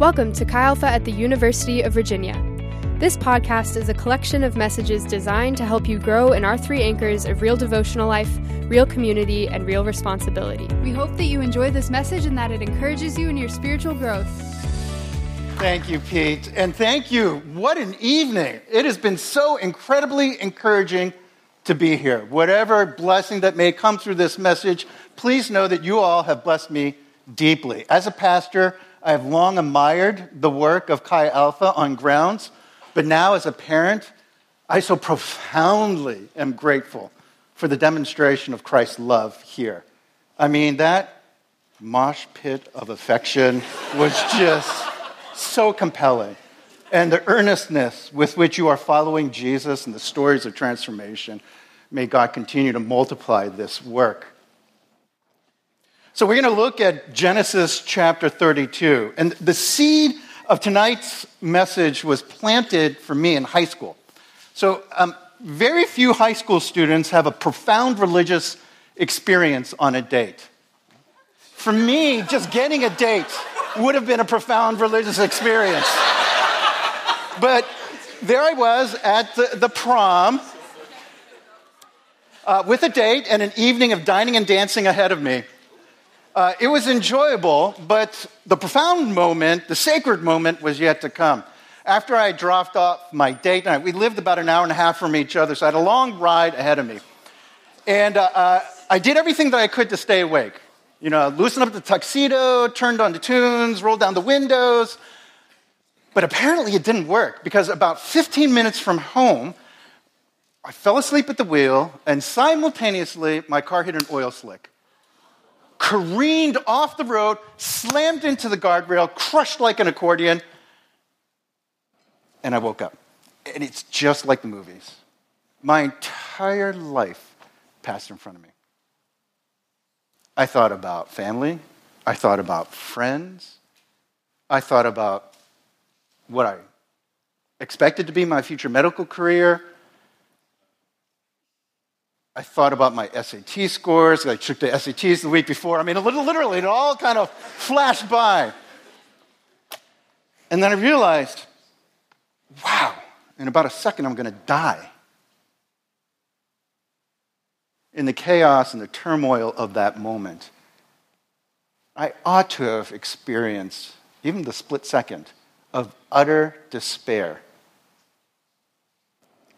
Welcome to Chi Alpha at the University of Virginia. This podcast is a collection of messages designed to help you grow in our three anchors of real devotional life, real community, and real responsibility. We hope that you enjoy this message and that it encourages you in your spiritual growth. Thank you, Pete. And thank you. What an evening. It has been so incredibly encouraging to be here. Whatever blessing that may come through this message, please know that you all have blessed me deeply. As a pastor, I have long admired the work of Chi Alpha on grounds, but now as a parent, I so profoundly am grateful for the demonstration of Christ's love here. I mean, that mosh pit of affection was just so compelling. And the earnestness with which you are following Jesus and the stories of transformation, may God continue to multiply this work. So we're going to look at Genesis chapter 32. And the seed of tonight's message was planted for me in high school. So um, very few high school students have a profound religious experience on a date. For me, just getting a date would have been a profound religious experience. but there I was at the, the prom uh, with a date and an evening of dining and dancing ahead of me. Uh, it was enjoyable, but the profound moment, the sacred moment, was yet to come. After I dropped off my date night, we lived about an hour and a half from each other, so I had a long ride ahead of me. And uh, uh, I did everything that I could to stay awake. You know, loosened up the tuxedo, turned on the tunes, rolled down the windows. But apparently it didn't work because about 15 minutes from home, I fell asleep at the wheel, and simultaneously, my car hit an oil slick careened off the road, slammed into the guardrail, crushed like an accordion, and I woke up. And it's just like the movies. My entire life passed in front of me. I thought about family, I thought about friends, I thought about what I expected to be my future medical career. I thought about my SAT scores. I took the SATs the week before. I mean, literally, it all kind of flashed by. And then I realized, wow, in about a second, I'm going to die. In the chaos and the turmoil of that moment, I ought to have experienced even the split second of utter despair.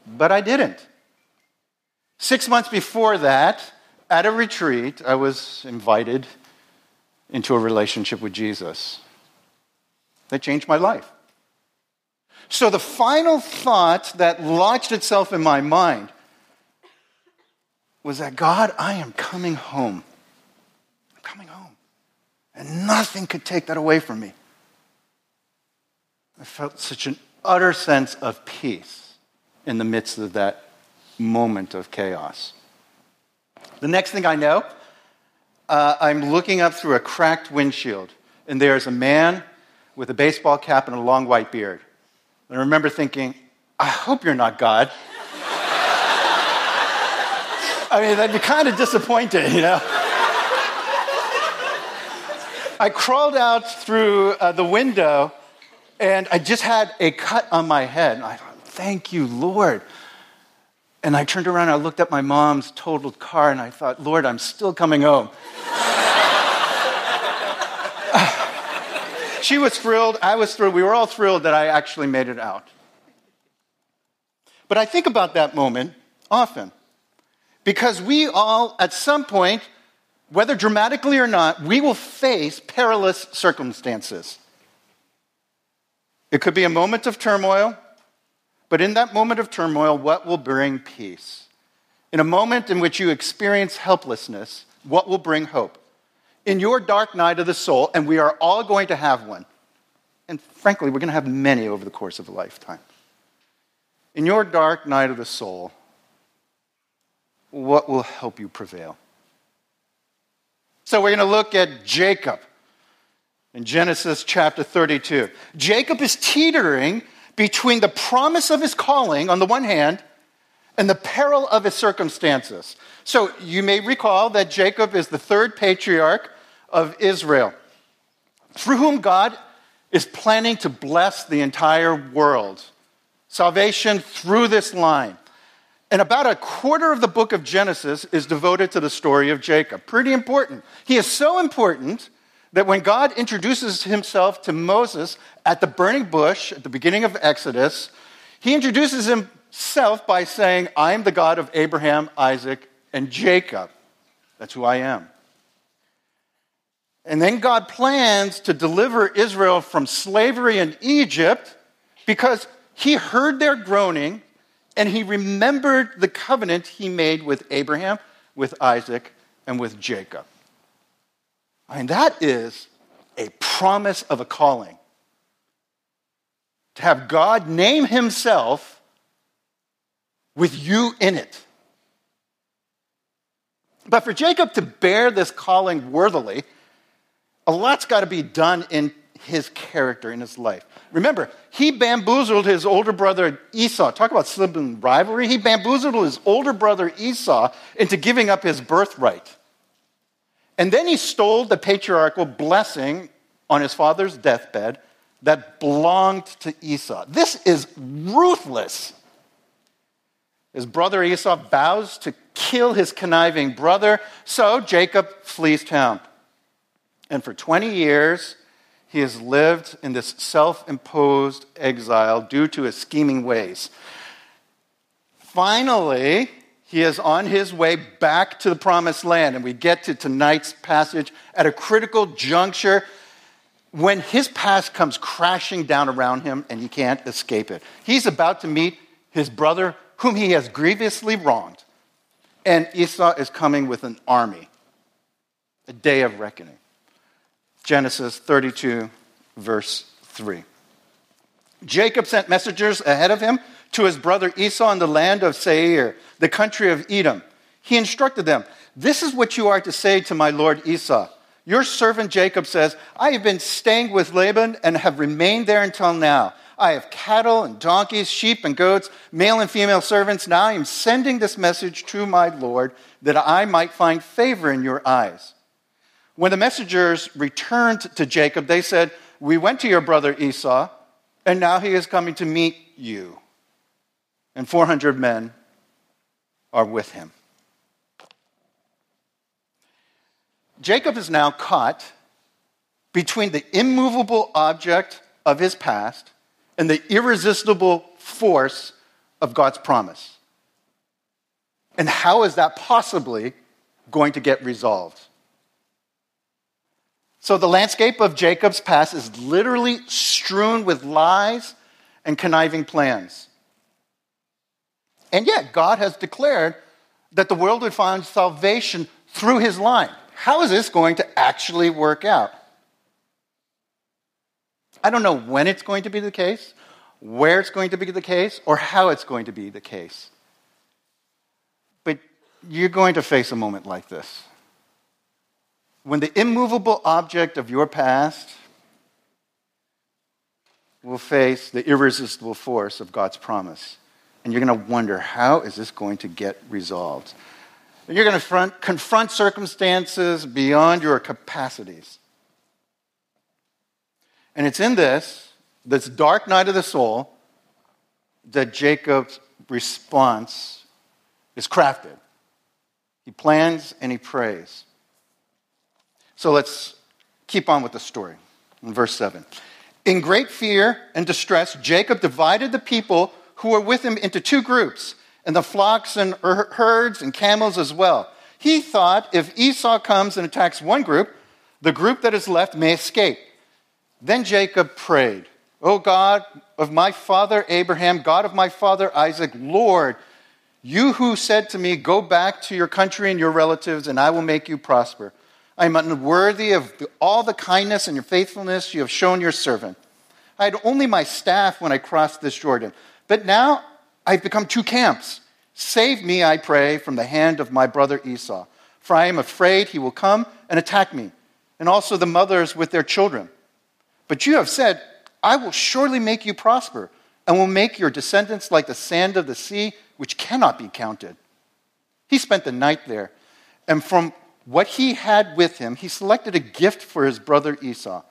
But I didn't. Six months before that, at a retreat, I was invited into a relationship with Jesus. That changed my life. So the final thought that lodged itself in my mind was that God, I am coming home. I'm coming home. And nothing could take that away from me. I felt such an utter sense of peace in the midst of that moment of chaos. The next thing I know, uh, I'm looking up through a cracked windshield, and there's a man with a baseball cap and a long white beard. And I remember thinking, I hope you're not God. I mean, that'd be kind of disappointing, you know? I crawled out through uh, the window, and I just had a cut on my head. And I thought, thank you, Lord. And I turned around and I looked at my mom's totaled car and I thought, Lord, I'm still coming home. she was thrilled. I was thrilled. We were all thrilled that I actually made it out. But I think about that moment often because we all, at some point, whether dramatically or not, we will face perilous circumstances. It could be a moment of turmoil. But in that moment of turmoil, what will bring peace? In a moment in which you experience helplessness, what will bring hope? In your dark night of the soul, and we are all going to have one, and frankly, we're going to have many over the course of a lifetime. In your dark night of the soul, what will help you prevail? So we're going to look at Jacob in Genesis chapter 32. Jacob is teetering between the promise of his calling on the one hand and the peril of his circumstances. So you may recall that Jacob is the third patriarch of Israel, through whom God is planning to bless the entire world. Salvation through this line. And about a quarter of the book of Genesis is devoted to the story of Jacob. Pretty important. He is so important that when God introduces himself to Moses at the burning bush at the beginning of Exodus, he introduces himself by saying, I am the God of Abraham, Isaac, and Jacob. That's who I am. And then God plans to deliver Israel from slavery in Egypt because he heard their groaning and he remembered the covenant he made with Abraham, with Isaac, and with Jacob. I mean, that is a promise of a calling. To have God name himself with you in it. But for Jacob to bear this calling worthily, a lot's got to be done in his character, in his life. Remember, he bamboozled his older brother Esau. Talk about sibling rivalry. He bamboozled his older brother Esau into giving up his birthright. And then he stole the patriarchal blessing on his father's deathbed that belonged to Esau. This is ruthless. His brother Esau vows to kill his conniving brother, so Jacob flees town. And for 20 years, he has lived in this self imposed exile due to his scheming ways. Finally, he is on his way back to the promised land, and we get to tonight's passage at a critical juncture when his past comes crashing down around him and he can't escape it. He's about to meet his brother, whom he has grievously wronged, and Esau is coming with an army, a day of reckoning. Genesis 32, verse 3. Jacob sent messengers ahead of him to his brother Esau in the land of Seir, the country of Edom. He instructed them This is what you are to say to my lord Esau. Your servant Jacob says, I have been staying with Laban and have remained there until now. I have cattle and donkeys, sheep and goats, male and female servants. Now I am sending this message to my Lord that I might find favor in your eyes. When the messengers returned to Jacob, they said, We went to your brother Esau, and now he is coming to meet you. And 400 men are with him. Jacob is now caught between the immovable object of his past and the irresistible force of God's promise. And how is that possibly going to get resolved? So the landscape of Jacob's past is literally strewn with lies and conniving plans. And yet, God has declared that the world would find salvation through his line. How is this going to actually work out? I don't know when it's going to be the case, where it's going to be the case, or how it's going to be the case. But you're going to face a moment like this when the immovable object of your past will face the irresistible force of God's promise. And you're going to wonder, how is this going to get resolved? And you're going to front, confront circumstances beyond your capacities. And it's in this, this dark night of the soul, that Jacob's response is crafted. He plans and he prays. So let's keep on with the story. In verse 7. In great fear and distress, Jacob divided the people who were with him into two groups, and the flocks and herds and camels as well. He thought if Esau comes and attacks one group, the group that is left may escape. Then Jacob prayed, O God of my father Abraham, God of my father Isaac, Lord, you who said to me, Go back to your country and your relatives, and I will make you prosper. I am unworthy of all the kindness and your faithfulness you have shown your servant. I had only my staff when I crossed this Jordan, but now I've become two camps. Save me, I pray, from the hand of my brother Esau, for I am afraid he will come and attack me, and also the mothers with their children. But you have said, I will surely make you prosper, and will make your descendants like the sand of the sea, which cannot be counted. He spent the night there, and from what he had with him, he selected a gift for his brother Esau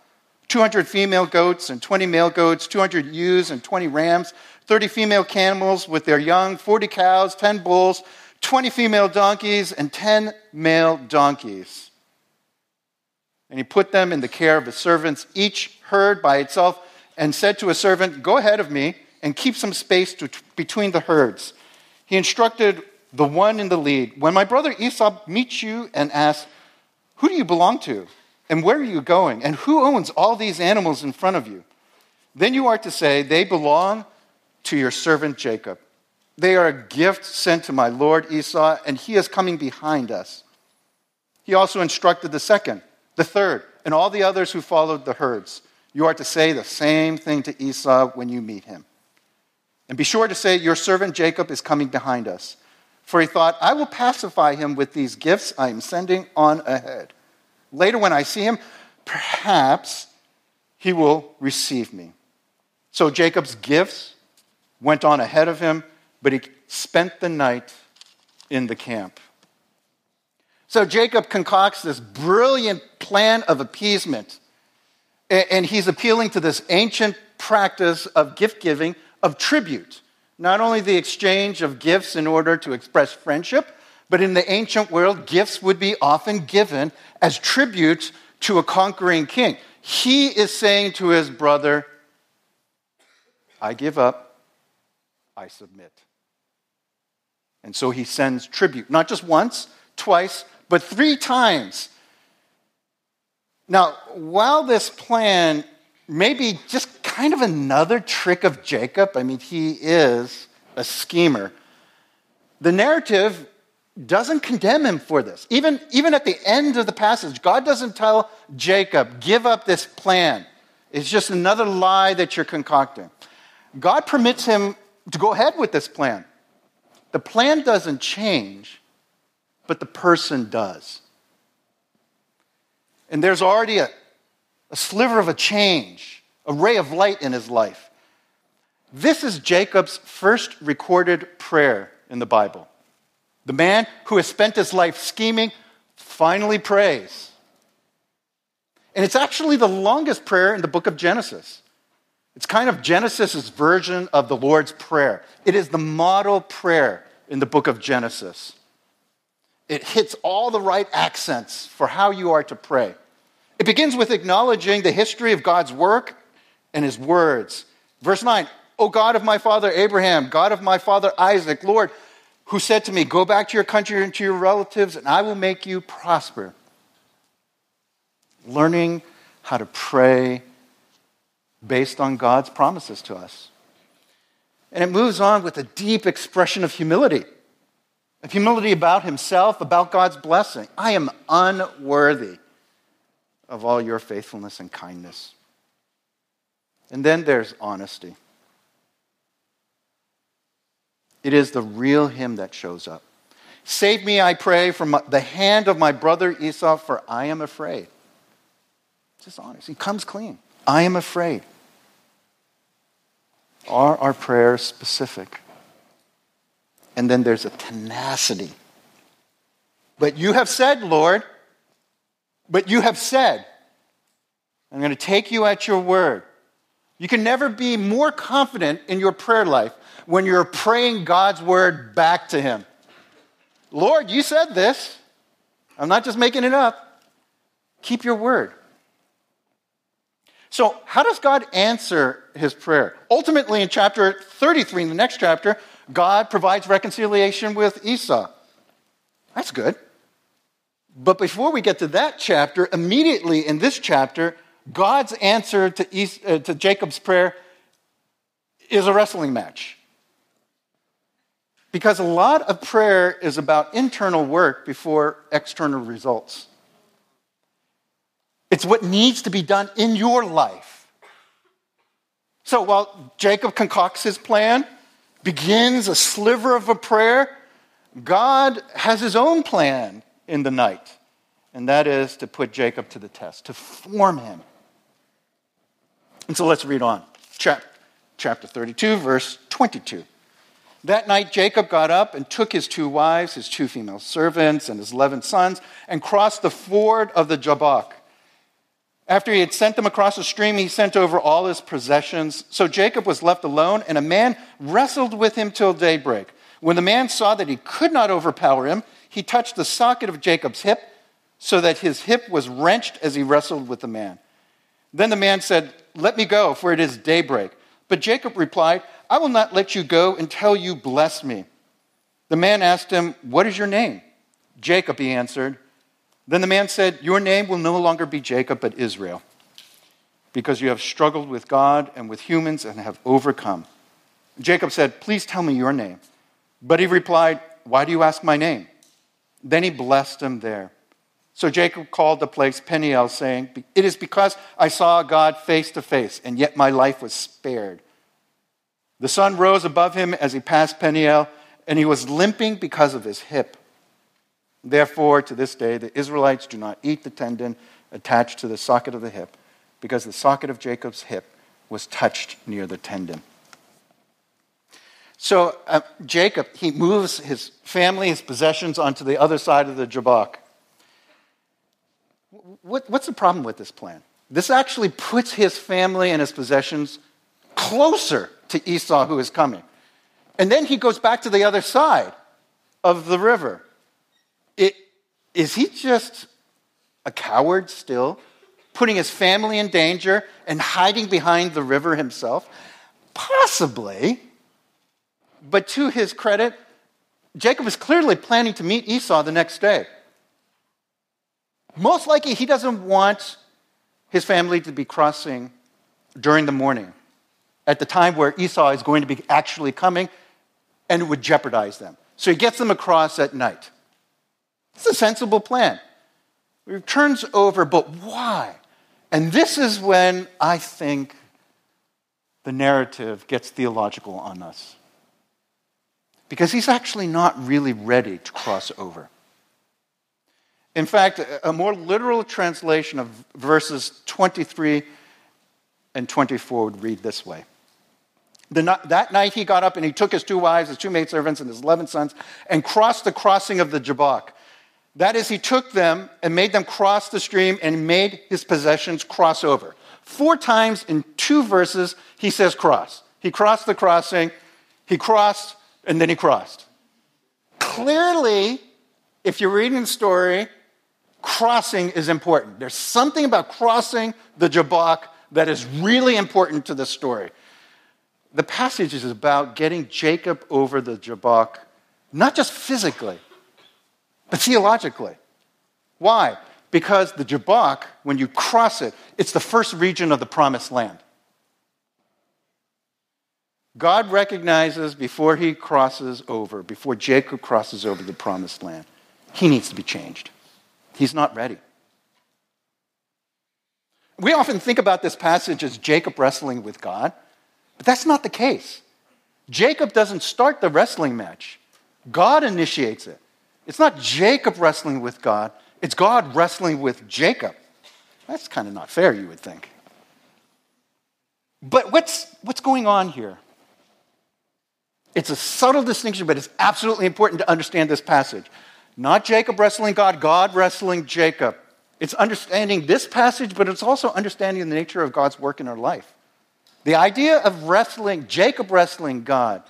200 female goats and 20 male goats, 200 ewes and 20 rams, 30 female camels with their young, 40 cows, 10 bulls, 20 female donkeys, and 10 male donkeys. And he put them in the care of his servants, each herd by itself, and said to a servant, Go ahead of me and keep some space to, between the herds. He instructed the one in the lead When my brother Esau meets you and asks, Who do you belong to? And where are you going? And who owns all these animals in front of you? Then you are to say, They belong to your servant Jacob. They are a gift sent to my lord Esau, and he is coming behind us. He also instructed the second, the third, and all the others who followed the herds. You are to say the same thing to Esau when you meet him. And be sure to say, Your servant Jacob is coming behind us. For he thought, I will pacify him with these gifts I am sending on ahead. Later, when I see him, perhaps he will receive me. So Jacob's gifts went on ahead of him, but he spent the night in the camp. So Jacob concocts this brilliant plan of appeasement, and he's appealing to this ancient practice of gift giving, of tribute. Not only the exchange of gifts in order to express friendship, but in the ancient world, gifts would be often given as tribute to a conquering king. He is saying to his brother, I give up, I submit. And so he sends tribute, not just once, twice, but three times. Now, while this plan may be just kind of another trick of Jacob, I mean, he is a schemer, the narrative doesn't condemn him for this. Even, even at the end of the passage, God doesn't tell Jacob, give up this plan. It's just another lie that you're concocting. God permits him to go ahead with this plan. The plan doesn't change, but the person does. And there's already a, a sliver of a change, a ray of light in his life. This is Jacob's first recorded prayer in the Bible. The man who has spent his life scheming finally prays. And it's actually the longest prayer in the book of Genesis. It's kind of Genesis' version of the Lord's Prayer. It is the model prayer in the book of Genesis. It hits all the right accents for how you are to pray. It begins with acknowledging the history of God's work and his words. Verse 9, O God of my father Abraham, God of my father Isaac, Lord, who said to me, Go back to your country and to your relatives, and I will make you prosper. Learning how to pray based on God's promises to us. And it moves on with a deep expression of humility of humility about himself, about God's blessing. I am unworthy of all your faithfulness and kindness. And then there's honesty. It is the real him that shows up. Save me, I pray, from the hand of my brother Esau, for I am afraid. Just honest. He comes clean. I am afraid. Are our prayers specific? And then there's a tenacity. But you have said, Lord, but you have said, I'm going to take you at your word. You can never be more confident in your prayer life when you're praying God's word back to Him. Lord, you said this. I'm not just making it up. Keep your word. So, how does God answer his prayer? Ultimately, in chapter 33, in the next chapter, God provides reconciliation with Esau. That's good. But before we get to that chapter, immediately in this chapter, God's answer to, Esau, uh, to Jacob's prayer is a wrestling match. Because a lot of prayer is about internal work before external results. It's what needs to be done in your life. So while Jacob concocts his plan, begins a sliver of a prayer, God has his own plan in the night, and that is to put Jacob to the test, to form him. And so let's read on. Chapter 32, verse 22. That night, Jacob got up and took his two wives, his two female servants, and his eleven sons, and crossed the ford of the Jabbok. After he had sent them across the stream, he sent over all his possessions. So Jacob was left alone, and a man wrestled with him till daybreak. When the man saw that he could not overpower him, he touched the socket of Jacob's hip, so that his hip was wrenched as he wrestled with the man. Then the man said, Let me go, for it is daybreak. But Jacob replied, I will not let you go until you bless me. The man asked him, What is your name? Jacob, he answered. Then the man said, Your name will no longer be Jacob, but Israel, because you have struggled with God and with humans and have overcome. Jacob said, Please tell me your name. But he replied, Why do you ask my name? Then he blessed him there. So Jacob called the place Peniel, saying, It is because I saw God face to face, and yet my life was spared. The sun rose above him as he passed Peniel, and he was limping because of his hip. Therefore, to this day, the Israelites do not eat the tendon attached to the socket of the hip, because the socket of Jacob's hip was touched near the tendon. So uh, Jacob, he moves his family, his possessions onto the other side of the Jabbok. What, what's the problem with this plan? This actually puts his family and his possessions closer to Esau, who is coming. And then he goes back to the other side of the river. Is he just a coward still, putting his family in danger and hiding behind the river himself? Possibly. But to his credit, Jacob is clearly planning to meet Esau the next day. Most likely, he doesn't want his family to be crossing during the morning at the time where Esau is going to be actually coming and it would jeopardize them. So he gets them across at night. It's a sensible plan. He turns over, but why? And this is when I think the narrative gets theological on us. Because he's actually not really ready to cross over. In fact, a more literal translation of verses 23 and 24 would read this way the, that night he got up and he took his two wives, his two maidservants, and his 11 sons and crossed the crossing of the Jabbok. That is, he took them and made them cross the stream and made his possessions cross over. Four times in two verses, he says cross. He crossed the crossing, he crossed, and then he crossed. Clearly, if you're reading the story, crossing is important. There's something about crossing the Jabbok that is really important to the story the passage is about getting Jacob over the Jabbok, not just physically, but theologically. Why? Because the Jabbok, when you cross it, it's the first region of the promised land. God recognizes before he crosses over, before Jacob crosses over the promised land, he needs to be changed. He's not ready. We often think about this passage as Jacob wrestling with God. But that's not the case. Jacob doesn't start the wrestling match, God initiates it. It's not Jacob wrestling with God, it's God wrestling with Jacob. That's kind of not fair, you would think. But what's, what's going on here? It's a subtle distinction, but it's absolutely important to understand this passage. Not Jacob wrestling God, God wrestling Jacob. It's understanding this passage, but it's also understanding the nature of God's work in our life. The idea of wrestling, Jacob wrestling God,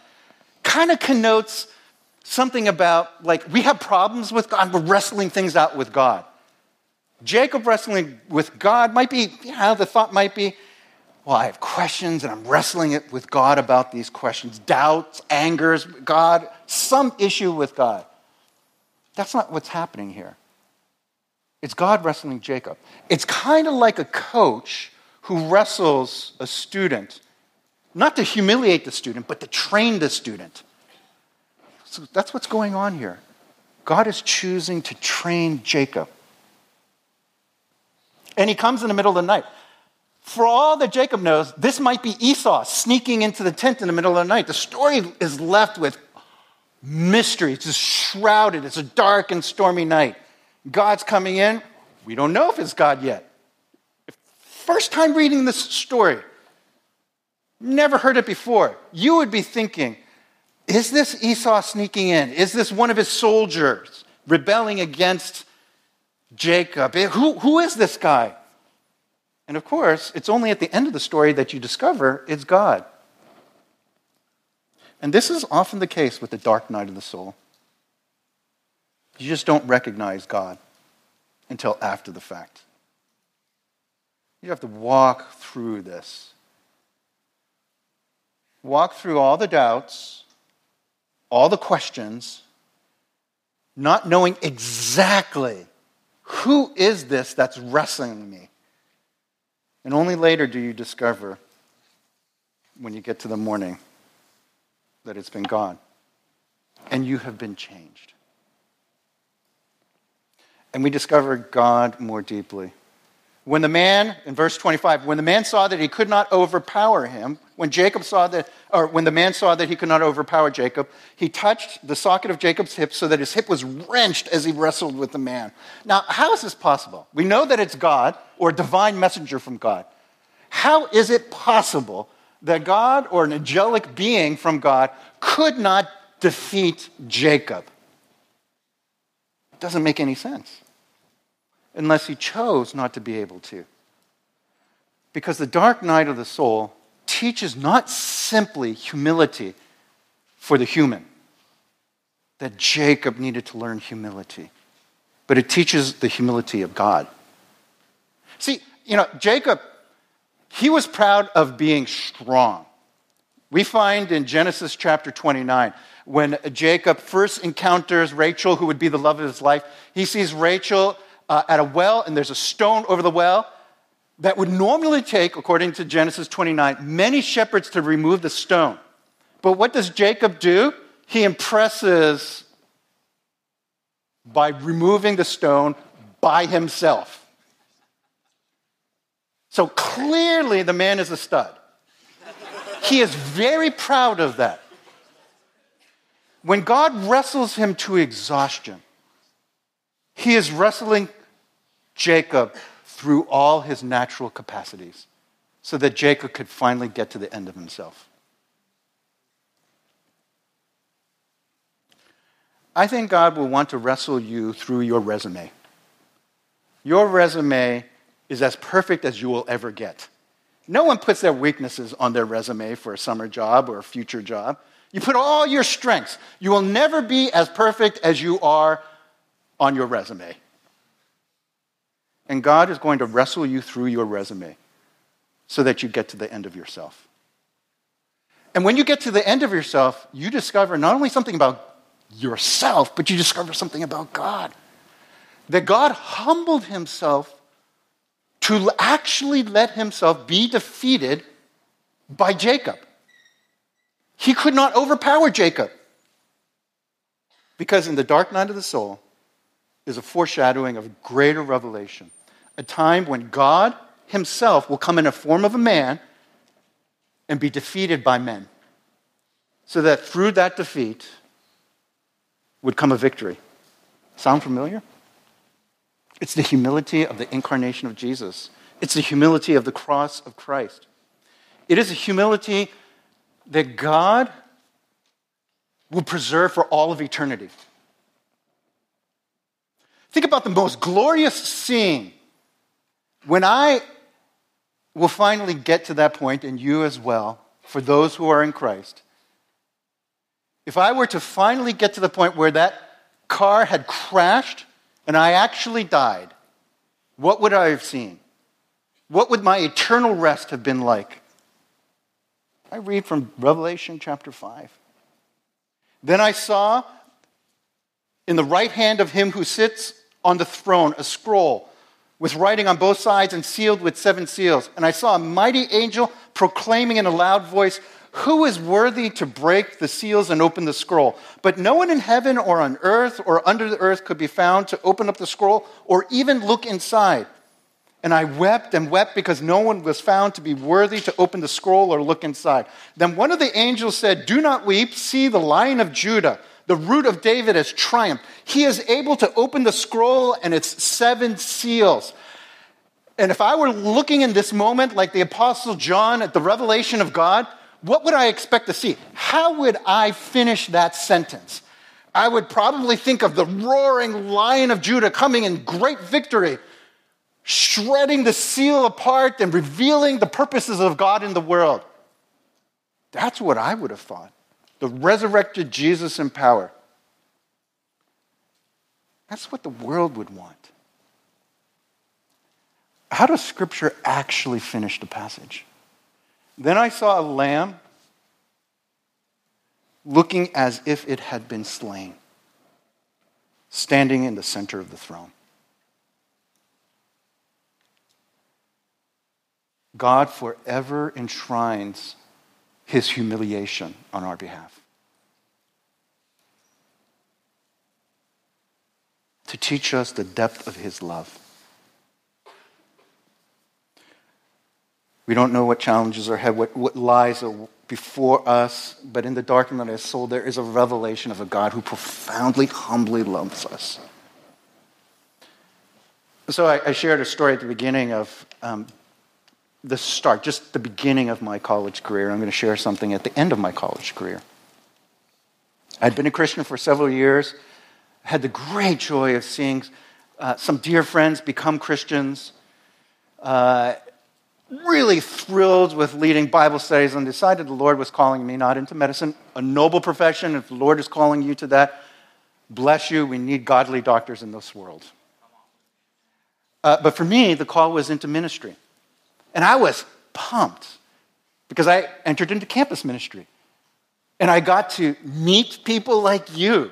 kind of connotes something about like we have problems with God, we're wrestling things out with God. Jacob wrestling with God might be, you know, the thought might be, well, I have questions and I'm wrestling it with God about these questions, doubts, angers, God, some issue with God. That's not what's happening here. It's God wrestling Jacob. It's kind of like a coach who wrestles a student, not to humiliate the student, but to train the student. So that's what's going on here. God is choosing to train Jacob. And he comes in the middle of the night. For all that Jacob knows, this might be Esau sneaking into the tent in the middle of the night. The story is left with mystery. It's just shrouded. It's a dark and stormy night. God's coming in. We don't know if it's God yet. First time reading this story, never heard it before, you would be thinking, is this Esau sneaking in? Is this one of his soldiers rebelling against Jacob? Eh, who, who is this guy? And of course, it's only at the end of the story that you discover it's God. And this is often the case with the dark night of the soul. You just don't recognize God until after the fact. You have to walk through this. Walk through all the doubts, all the questions, not knowing exactly who is this that's wrestling me. And only later do you discover, when you get to the morning, that it's been God. And you have been changed. And we discover God more deeply. When the man, in verse 25, when the man saw that he could not overpower him, when Jacob saw that, or when the man saw that he could not overpower Jacob, he touched the socket of Jacob's hip so that his hip was wrenched as he wrestled with the man. Now, how is this possible? We know that it's God or a divine messenger from God. How is it possible that God or an angelic being from God could not defeat Jacob? It doesn't make any sense unless he chose not to be able to. Because the dark night of the soul teaches not simply humility for the human, that Jacob needed to learn humility, but it teaches the humility of God. See, you know, Jacob, he was proud of being strong. We find in Genesis chapter 29, when Jacob first encounters Rachel, who would be the love of his life, he sees Rachel uh, at a well, and there's a stone over the well. That would normally take, according to Genesis 29, many shepherds to remove the stone. But what does Jacob do? He impresses by removing the stone by himself. So clearly, the man is a stud. He is very proud of that. When God wrestles him to exhaustion, he is wrestling Jacob through all his natural capacities so that Jacob could finally get to the end of himself. I think God will want to wrestle you through your resume. Your resume is as perfect as you will ever get. No one puts their weaknesses on their resume for a summer job or a future job. You put all your strengths. You will never be as perfect as you are on your resume. And God is going to wrestle you through your resume so that you get to the end of yourself. And when you get to the end of yourself, you discover not only something about yourself, but you discover something about God. That God humbled himself to actually let himself be defeated by Jacob. He could not overpower Jacob. Because in the dark night of the soul is a foreshadowing of greater revelation a time when God himself will come in a form of a man and be defeated by men. So that through that defeat would come a victory. Sound familiar? It's the humility of the incarnation of Jesus. It's the humility of the cross of Christ. It is a humility that God will preserve for all of eternity. Think about the most glorious scene when I will finally get to that point, and you as well, for those who are in Christ, if I were to finally get to the point where that car had crashed and I actually died, what would I have seen? What would my eternal rest have been like? I read from Revelation chapter 5. Then I saw in the right hand of him who sits on the throne a scroll with writing on both sides and sealed with seven seals. And I saw a mighty angel proclaiming in a loud voice, Who is worthy to break the seals and open the scroll? But no one in heaven or on earth or under the earth could be found to open up the scroll or even look inside. And I wept and wept because no one was found to be worthy to open the scroll or look inside. Then one of the angels said, Do not weep. See, the lion of Judah the root of David has triumphed. He is able to open the scroll and its seven seals. And if I were looking in this moment like the Apostle John at the revelation of God, what would I expect to see? How would I finish that sentence? I would probably think of the roaring lion of Judah coming in great victory. shredding the seal apart and revealing the purposes of God in the world. That's what I would have thought. The resurrected Jesus in power. That's what the world would want. How does Scripture actually finish the passage? Then I saw a lamb looking as if it had been slain, standing in the center of the throne. God forever enshrines his humiliation on our behalf. To teach us the depth of his love. We don't know what challenges are ahead, what, what lies before us, but in the darkness of our soul, there is a revelation of a God who profoundly, humbly loves us. So I, I shared a story at the beginning of um, the start, just the beginning of my college career. I'm going to share something at the end of my college career. I'd been a Christian for several years, had the great joy of seeing uh, some dear friends become Christians. Uh, really thrilled with leading Bible studies and decided the Lord was calling me not into medicine, a noble profession. If the Lord is calling you to that, bless you. We need godly doctors in this world. Uh, but for me, the call was into ministry. And I was pumped because I entered into campus ministry. And I got to meet people like you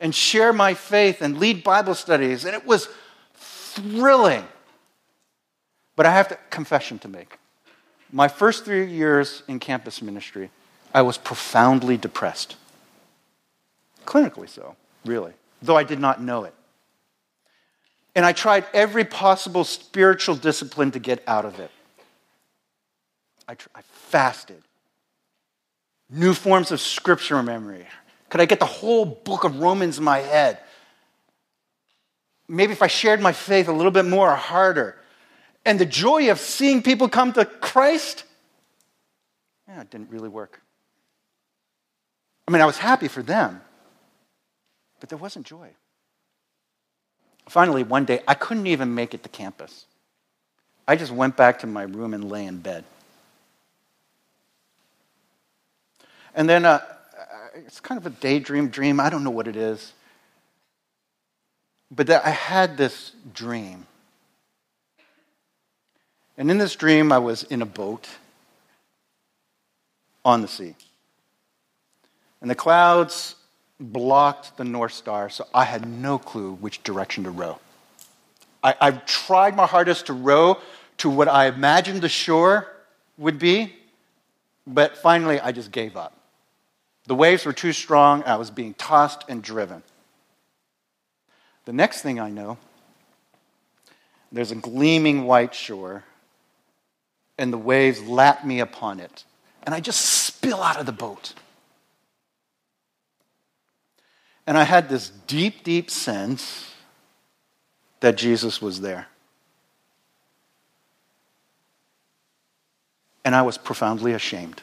and share my faith and lead Bible studies. And it was thrilling. But I have a confession to make. My first three years in campus ministry, I was profoundly depressed. Clinically so, really, though I did not know it. And I tried every possible spiritual discipline to get out of it. I, tr- I fasted, new forms of scripture memory. Could I get the whole book of Romans in my head? Maybe if I shared my faith a little bit more or harder, and the joy of seeing people come to Christ, yeah, it didn't really work. I mean, I was happy for them, but there wasn't joy. Finally, one day, I couldn't even make it to campus. I just went back to my room and lay in bed. And then uh, it's kind of a daydream dream. I don't know what it is. But I had this dream and in this dream, I was in a boat on the sea. And the clouds blocked the North Star, so I had no clue which direction to row. I, I tried my hardest to row to what I imagined the shore would be, but finally I just gave up. The waves were too strong, I was being tossed and driven. The next thing I know, there's a gleaming white shore and the waves lap me upon it. And I just spill out of the boat. And I had this deep, deep sense that Jesus was there. And I was profoundly ashamed.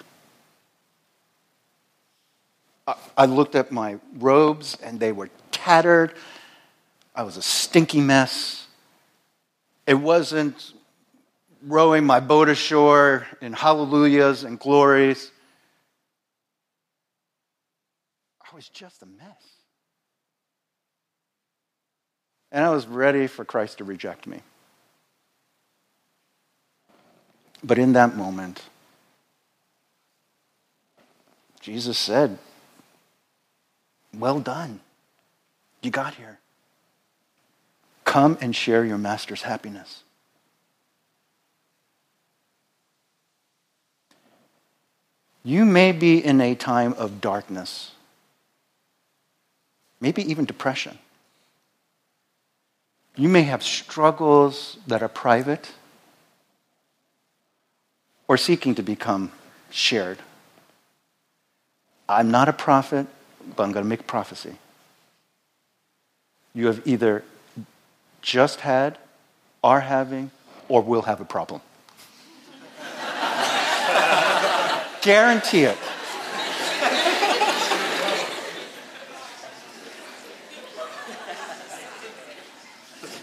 I looked at my robes and they were tattered. I was a stinky mess. It wasn't rowing my boat ashore in hallelujahs and glories. I was just a mess. And I was ready for Christ to reject me. But in that moment, Jesus said, Well done. You got here. Come and share your master's happiness. You may be in a time of darkness, maybe even depression. You may have struggles that are private or seeking to become shared. I'm not a prophet, I'm going to make prophecy. You have either just had, are having, or will have a problem. Guarantee it.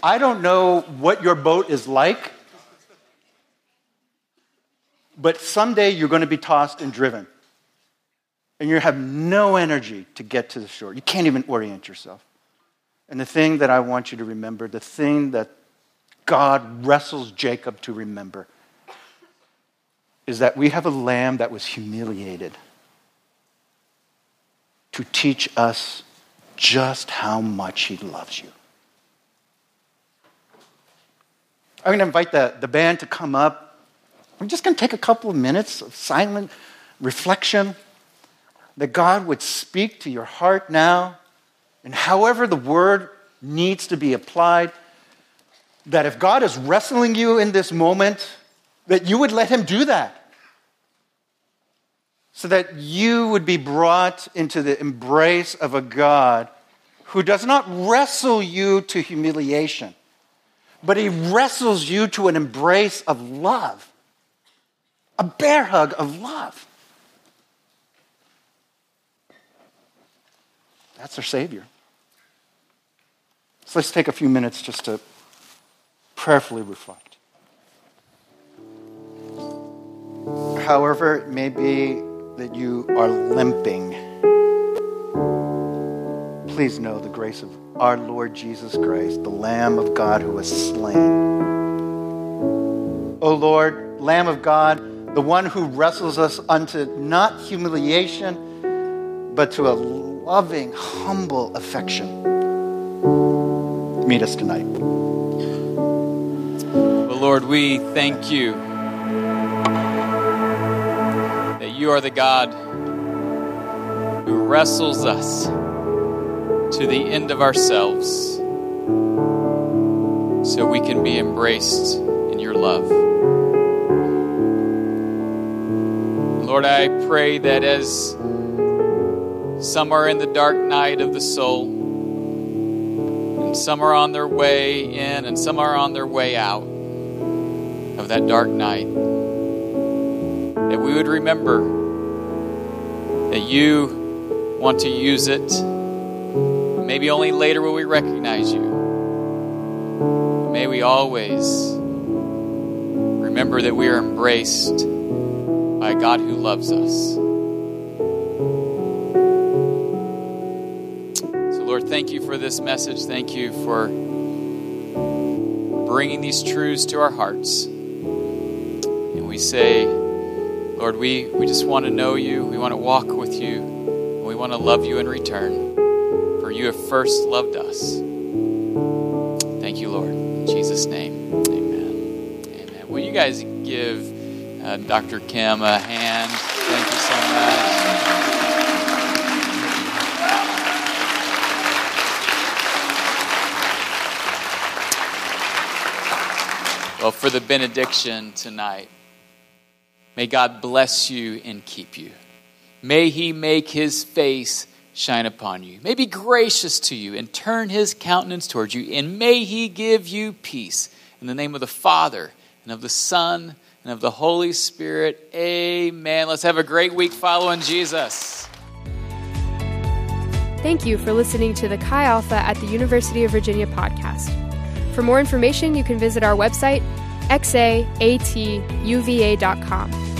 I don't know what your boat is like, but someday you're going to be tossed and driven. And you have no energy to get to the shore. You can't even orient yourself. And the thing that I want you to remember, the thing that God wrestles Jacob to remember, is that we have a lamb that was humiliated to teach us just how much he loves you. I'm going to invite the, the band to come up. We're just going to take a couple of minutes of silent reflection that God would speak to your heart now, and however the word needs to be applied, that if God is wrestling you in this moment, that you would let Him do that. So that you would be brought into the embrace of a God who does not wrestle you to humiliation but he wrestles you to an embrace of love, a bear hug of love. That's our Savior. So let's take a few minutes just to prayerfully reflect. However, it may be that you are limping, please know the grace of our Lord Jesus Christ, the Lamb of God who was slain. O Lord, Lamb of God, the one who wrestles us unto not humiliation, but to a loving, humble affection. Meet us tonight. Well, Lord, we thank you that you are the God who wrestles us to the end of ourselves so we can be embraced in your love. Lord, I pray that as some are in the dark night of the soul, and some are on their way in, and some are on their way out of that dark night, that we would remember that you want to use it Maybe only later will we recognize you. May we always remember that we are embraced by a God who loves us. Thank you for this message. Thank you for bringing these truths to our hearts. And we say, Lord, we, we just want to know you. We want to walk with you. And we want to love you in return For you have first loved us. Thank you, Lord. In Jesus' name, amen. Amen. Will you guys give uh, Dr. Kim a hand? Thank you so much. Well, for the benediction tonight, may God bless you and keep you. May He make His face shine upon you. May be gracious to you and turn his countenance towards you, and may he give you peace. In the name of the Father, and of the Son, and of the Holy Spirit. Amen. Let's have a great week following Jesus. Thank you for listening to the Chi Alpha at the University of Virginia podcast. For more information, you can visit our website, xaatuva.com.